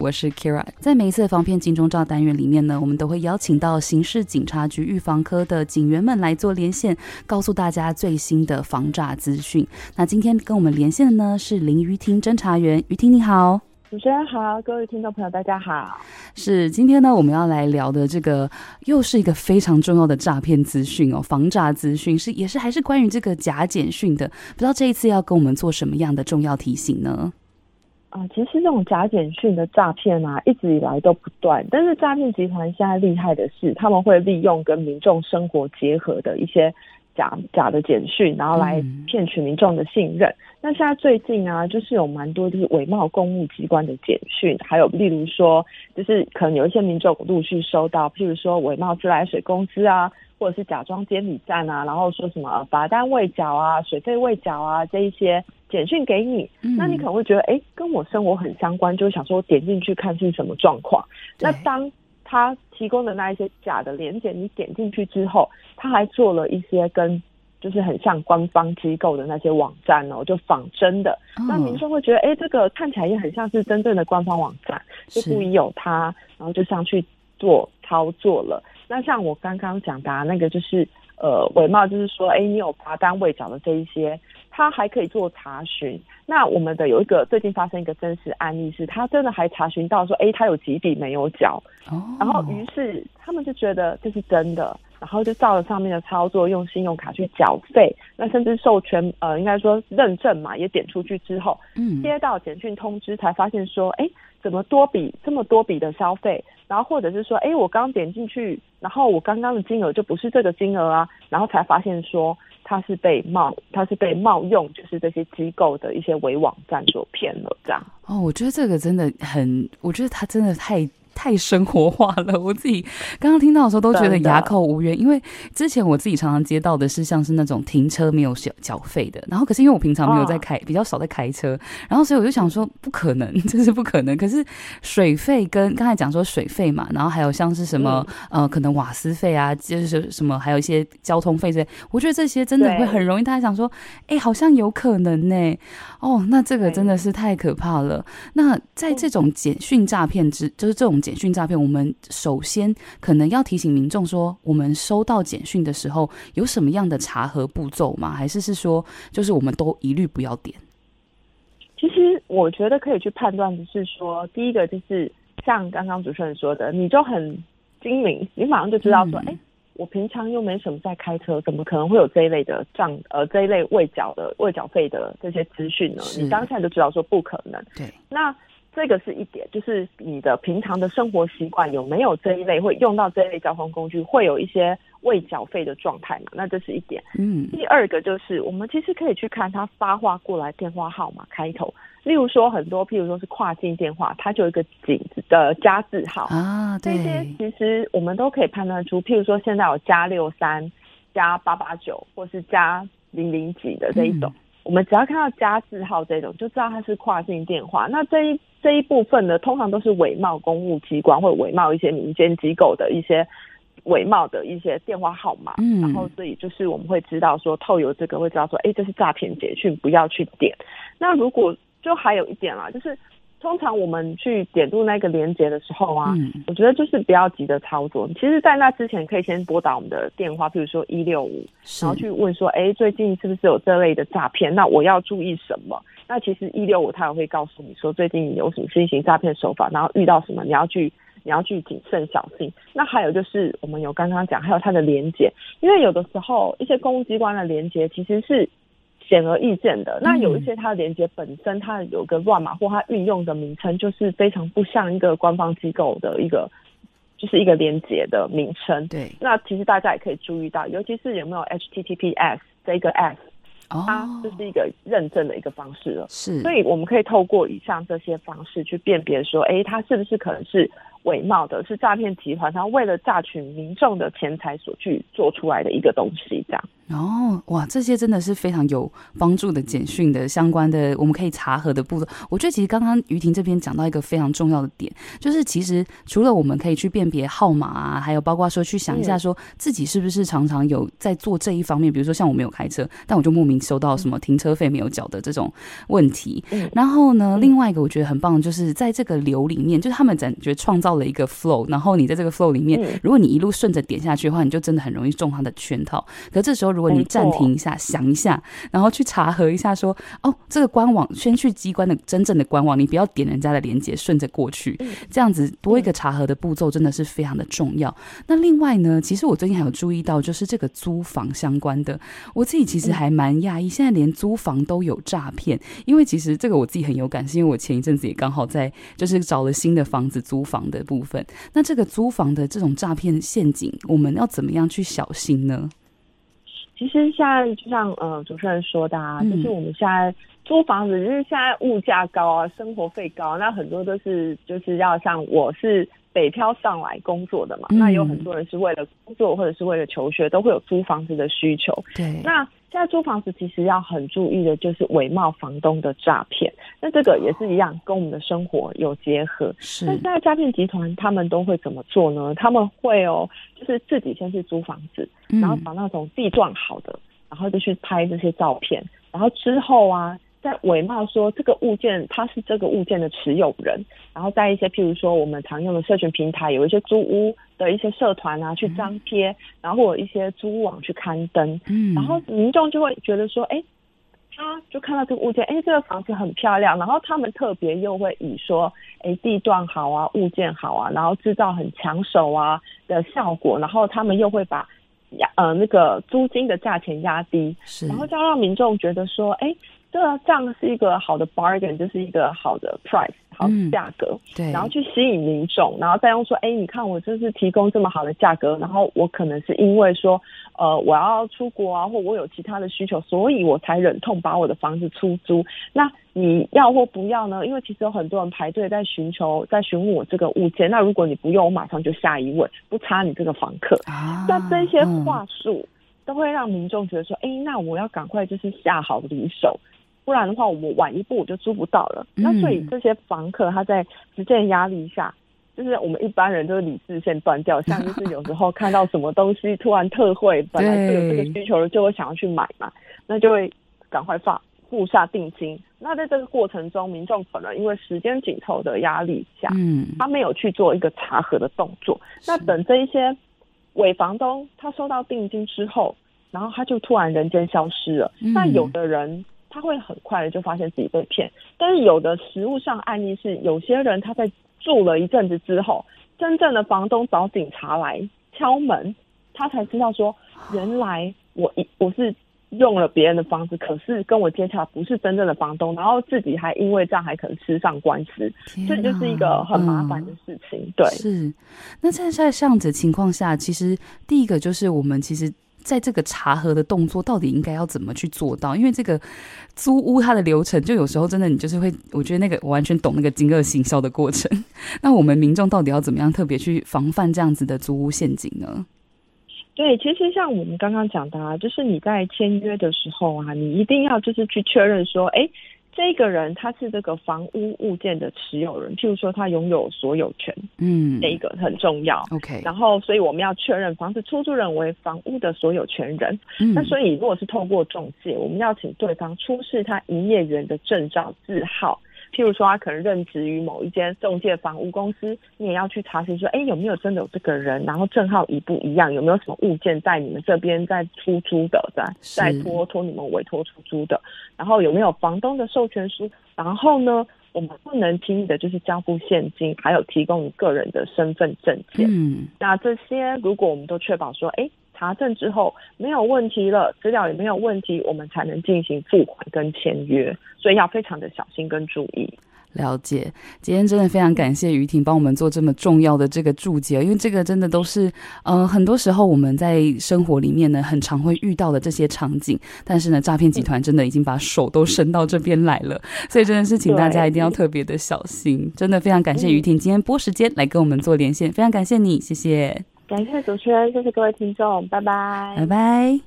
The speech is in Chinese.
我是 Kira，在每一次的防骗金钟罩单元里面呢，我们都会邀请到刑事警察局预防科的警员们来做连线，告诉大家最新的防诈资讯。那今天跟我们连线的呢是林于婷侦查员，于婷你好。主持人好，各位听众朋友大家好。是今天呢，我们要来聊的这个又是一个非常重要的诈骗资讯哦，防诈资讯是也是还是关于这个假简讯的，不知道这一次要跟我们做什么样的重要提醒呢？啊、呃，其实这种假简讯的诈骗啊，一直以来都不断，但是诈骗集团现在厉害的是，他们会利用跟民众生活结合的一些。假假的简讯，然后来骗取民众的信任。嗯、那现在最近啊，就是有蛮多就是伪冒公务机关的简讯，还有例如说，就是可能有一些民众陆续收到，譬如说伪冒自来水公司啊，或者是假装监理站啊，然后说什么罚单未缴啊、水费未缴啊这一些简讯给你，嗯、那你可能会觉得，哎，跟我生活很相关，就想说点进去看是什么状况。那当他提供的那一些假的连接，你点进去之后，他还做了一些跟就是很像官方机构的那些网站哦，就仿真的，哦、那民众会觉得，哎、欸，这个看起来也很像是真正的官方网站，就故意有他，然后就上去做操作了。那像我刚刚讲的那个，就是呃伪冒，就是说，哎、欸，你有罚单位缴的这一些。他还可以做查询。那我们的有一个最近发生一个真实案例是，他真的还查询到说，哎，他有几笔没有缴，然后于是他们就觉得这是真的，然后就照着上面的操作，用信用卡去缴费，那甚至授权，呃，应该说认证嘛，也点出去之后，嗯，接到简讯通知才发现说，哎，怎么多笔这么多笔的消费，然后或者是说，哎，我刚点进去，然后我刚刚的金额就不是这个金额啊，然后才发现说。他是被冒，他是被冒用，就是这些机构的一些伪网站所骗了，这样。哦，我觉得这个真的很，我觉得他真的太。太生活化了，我自己刚刚听到的时候都觉得哑口无言，因为之前我自己常常接到的是像是那种停车没有缴缴费的，然后可是因为我平常没有在开，比较少在开车，然后所以我就想说不可能，这是不可能。可是水费跟刚才讲说水费嘛，然后还有像是什么呃，可能瓦斯费啊，就是什么还有一些交通费这些，我觉得这些真的会很容易，大家想说，哎，好像有可能呢。哦，那这个真的是太可怕了。那在这种简讯诈骗之，就是这种简讯诈骗，我们首先可能要提醒民众说，我们收到简讯的时候有什么样的查核步骤吗？还是是说，就是我们都一律不要点？其实我觉得可以去判断的是说，第一个就是像刚刚主持人说的，你就很精明，你马上就知道说，哎、嗯。我平常又没什么在开车，怎么可能会有这一类的账呃这一类未缴的未缴费的这些资讯呢？是你当下就知道说不可能。对，那这个是一点，就是你的平常的生活习惯有没有这一类会用到这一类交通工具，会有一些未缴费的状态嘛？那这是一点。嗯，第二个就是我们其实可以去看他发话过来电话号码开头。例如说很多，譬如说是跨境电话，它就有一个井的加字号啊，对，这些其实我们都可以判断出。譬如说现在有加六三、加八八九，或是加零零几的这一种，嗯、我们只要看到加字号这种，就知道它是跨境电话。那这一这一部分呢，通常都是伪冒公务机关或者伪冒一些民间机构的一些伪冒的一些电话号码。嗯，然后所以就是我们会知道说透由这个会知道说，哎，这是诈骗简讯，不要去点。那如果就还有一点啦，就是通常我们去点入那个连接的时候啊，嗯、我觉得就是不要急着操作。其实，在那之前可以先拨打我们的电话，譬如说一六五，然后去问说，哎、欸，最近是不是有这类的诈骗？那我要注意什么？那其实一六五他也会告诉你说，最近有什么新型诈骗手法，然后遇到什么你要去你要去谨慎小心。那还有就是我们有刚刚讲，还有它的连接，因为有的时候一些公务机关的连接其实是。显而易见的，那有一些它的连接本身它有个乱码，或它运用的名称就是非常不像一个官方机构的一个，就是一个连接的名称。对，那其实大家也可以注意到，尤其是有没有 HTTPS 这一个 S，它就是一个认证的一个方式了。是，所以我们可以透过以上这些方式去辨别说，哎，它是不是可能是伪冒的，是诈骗集团他为了榨取民众的钱财所去做出来的一个东西，这样。哦，哇，这些真的是非常有帮助的简讯的相关的，我们可以查核的步骤。我觉得其实刚刚于婷这边讲到一个非常重要的点，就是其实除了我们可以去辨别号码啊，还有包括说去想一下，说自己是不是常常有在做这一方面，比如说像我没有开车，但我就莫名收到什么停车费没有缴的这种问题。然后呢，另外一个我觉得很棒，就是在这个流里面，就是他们感觉创造了一个 flow，然后你在这个 flow 里面，如果你一路顺着点下去的话，你就真的很容易中他的圈套。可这时候如果你暂停一下，想一下，然后去查核一下，说哦，这个官网先去机关的真正的官网，你不要点人家的链接，顺着过去，这样子多一个查核的步骤真的是非常的重要。那另外呢，其实我最近还有注意到，就是这个租房相关的，我自己其实还蛮讶异，现在连租房都有诈骗。因为其实这个我自己很有感，是因为我前一阵子也刚好在就是找了新的房子租房的部分。那这个租房的这种诈骗陷阱，我们要怎么样去小心呢？其实现在就像呃主持人说的啊，就是我们现在租房子，就是现在物价高啊，生活费高，那很多都是就是要像我是北漂上来工作的嘛，那有很多人是为了工作或者是为了求学，都会有租房子的需求。对，那。现在租房子其实要很注意的，就是伪冒房东的诈骗。那这个也是一样，跟我们的生活有结合。是。那现在诈骗集团他们都会怎么做呢？他们会哦，就是自己先去租房子，然后把那种地段好的，然后就去拍这些照片，然后之后啊。在伪冒说这个物件，它是这个物件的持有人，然后在一些譬如说我们常用的社群平台，有一些租屋的一些社团啊，去张贴，然后或一些租屋网去刊登，嗯，然后民众就会觉得说，哎，他就看到这个物件，哎，这个房子很漂亮，然后他们特别又会以说，哎，地段好啊，物件好啊，然后制造很抢手啊的效果，然后他们又会把压呃那个租金的价钱压低，是，然后就要让民众觉得说，哎。这这样是一个好的 bargain，就是一个好的 price，好的价格，嗯，对，然后去吸引民众，然后再用说，哎，你看我就是提供这么好的价格，然后我可能是因为说，呃，我要出国啊，或我有其他的需求，所以我才忍痛把我的房子出租。那你要或不要呢？因为其实有很多人排队在寻求，在询问我这个物件。那如果你不用，我马上就下一位，不差你这个房客。啊，那这些话术，嗯，都会让民众觉得说，哎，那我要赶快就是下好离手。不然的话，我们晚一步我就租不到了。那所以这些房客他在时间压力下，就是我们一般人都是理智线断掉，像就是有时候看到什么东西突然特惠，本来就有这个需求的，就会想要去买嘛，那就会赶快放付下定金。那在这个过程中，民众可能因为时间紧凑的压力下，嗯，他没有去做一个查核的动作。那等这一些伪房东他收到定金之后，然后他就突然人间消失了。那有的人。他会很快的就发现自己被骗，但是有的实物上案例是，有些人他在住了一阵子之后，真正的房东找警察来敲门，他才知道说，原来我一我是用了别人的房子，可是跟我接洽不是真正的房东，然后自己还因为这样还可能吃上官司，这就是一个很麻烦的事情。嗯、对，是。那在在这样子情况下，其实第一个就是我们其实。在这个查核的动作到底应该要怎么去做到？因为这个租屋它的流程，就有时候真的你就是会，我觉得那个我完全懂那个惊愕行销的过程。那我们民众到底要怎么样特别去防范这样子的租屋陷阱呢？对，其实像我们刚刚讲的啊，就是你在签约的时候啊，你一定要就是去确认说，哎。这个人他是这个房屋物件的持有人，譬如说他拥有所有权，嗯，这一个很重要。OK，然后所以我们要确认房子出租人为房屋的所有权人。嗯，那所以如果是透过中介，我们要请对方出示他营业员的证照字号。譬如说，他可能任职于某一间中介房屋公司，你也要去查询说，哎，有没有真的有这个人？然后证号一不一样？有没有什么物件在你们这边在出租的，在在托托你们委托出租的？然后有没有房东的授权书？然后呢，我们不能轻易的就是交付现金，还有提供你个人的身份证件。嗯，那这些如果我们都确保说，哎。查证之后没有问题了，资料也没有问题，我们才能进行付款跟签约，所以要非常的小心跟注意。了解，今天真的非常感谢于婷帮我们做这么重要的这个注解，因为这个真的都是，呃，很多时候我们在生活里面呢，很常会遇到的这些场景，但是呢，诈骗集团真的已经把手都伸到这边来了，所以真的是请大家一定要特别的小心。真的非常感谢于婷今天拨时间来跟我们做连线，非常感谢你，谢谢，感谢主持人，谢谢各位听众，拜拜，拜拜。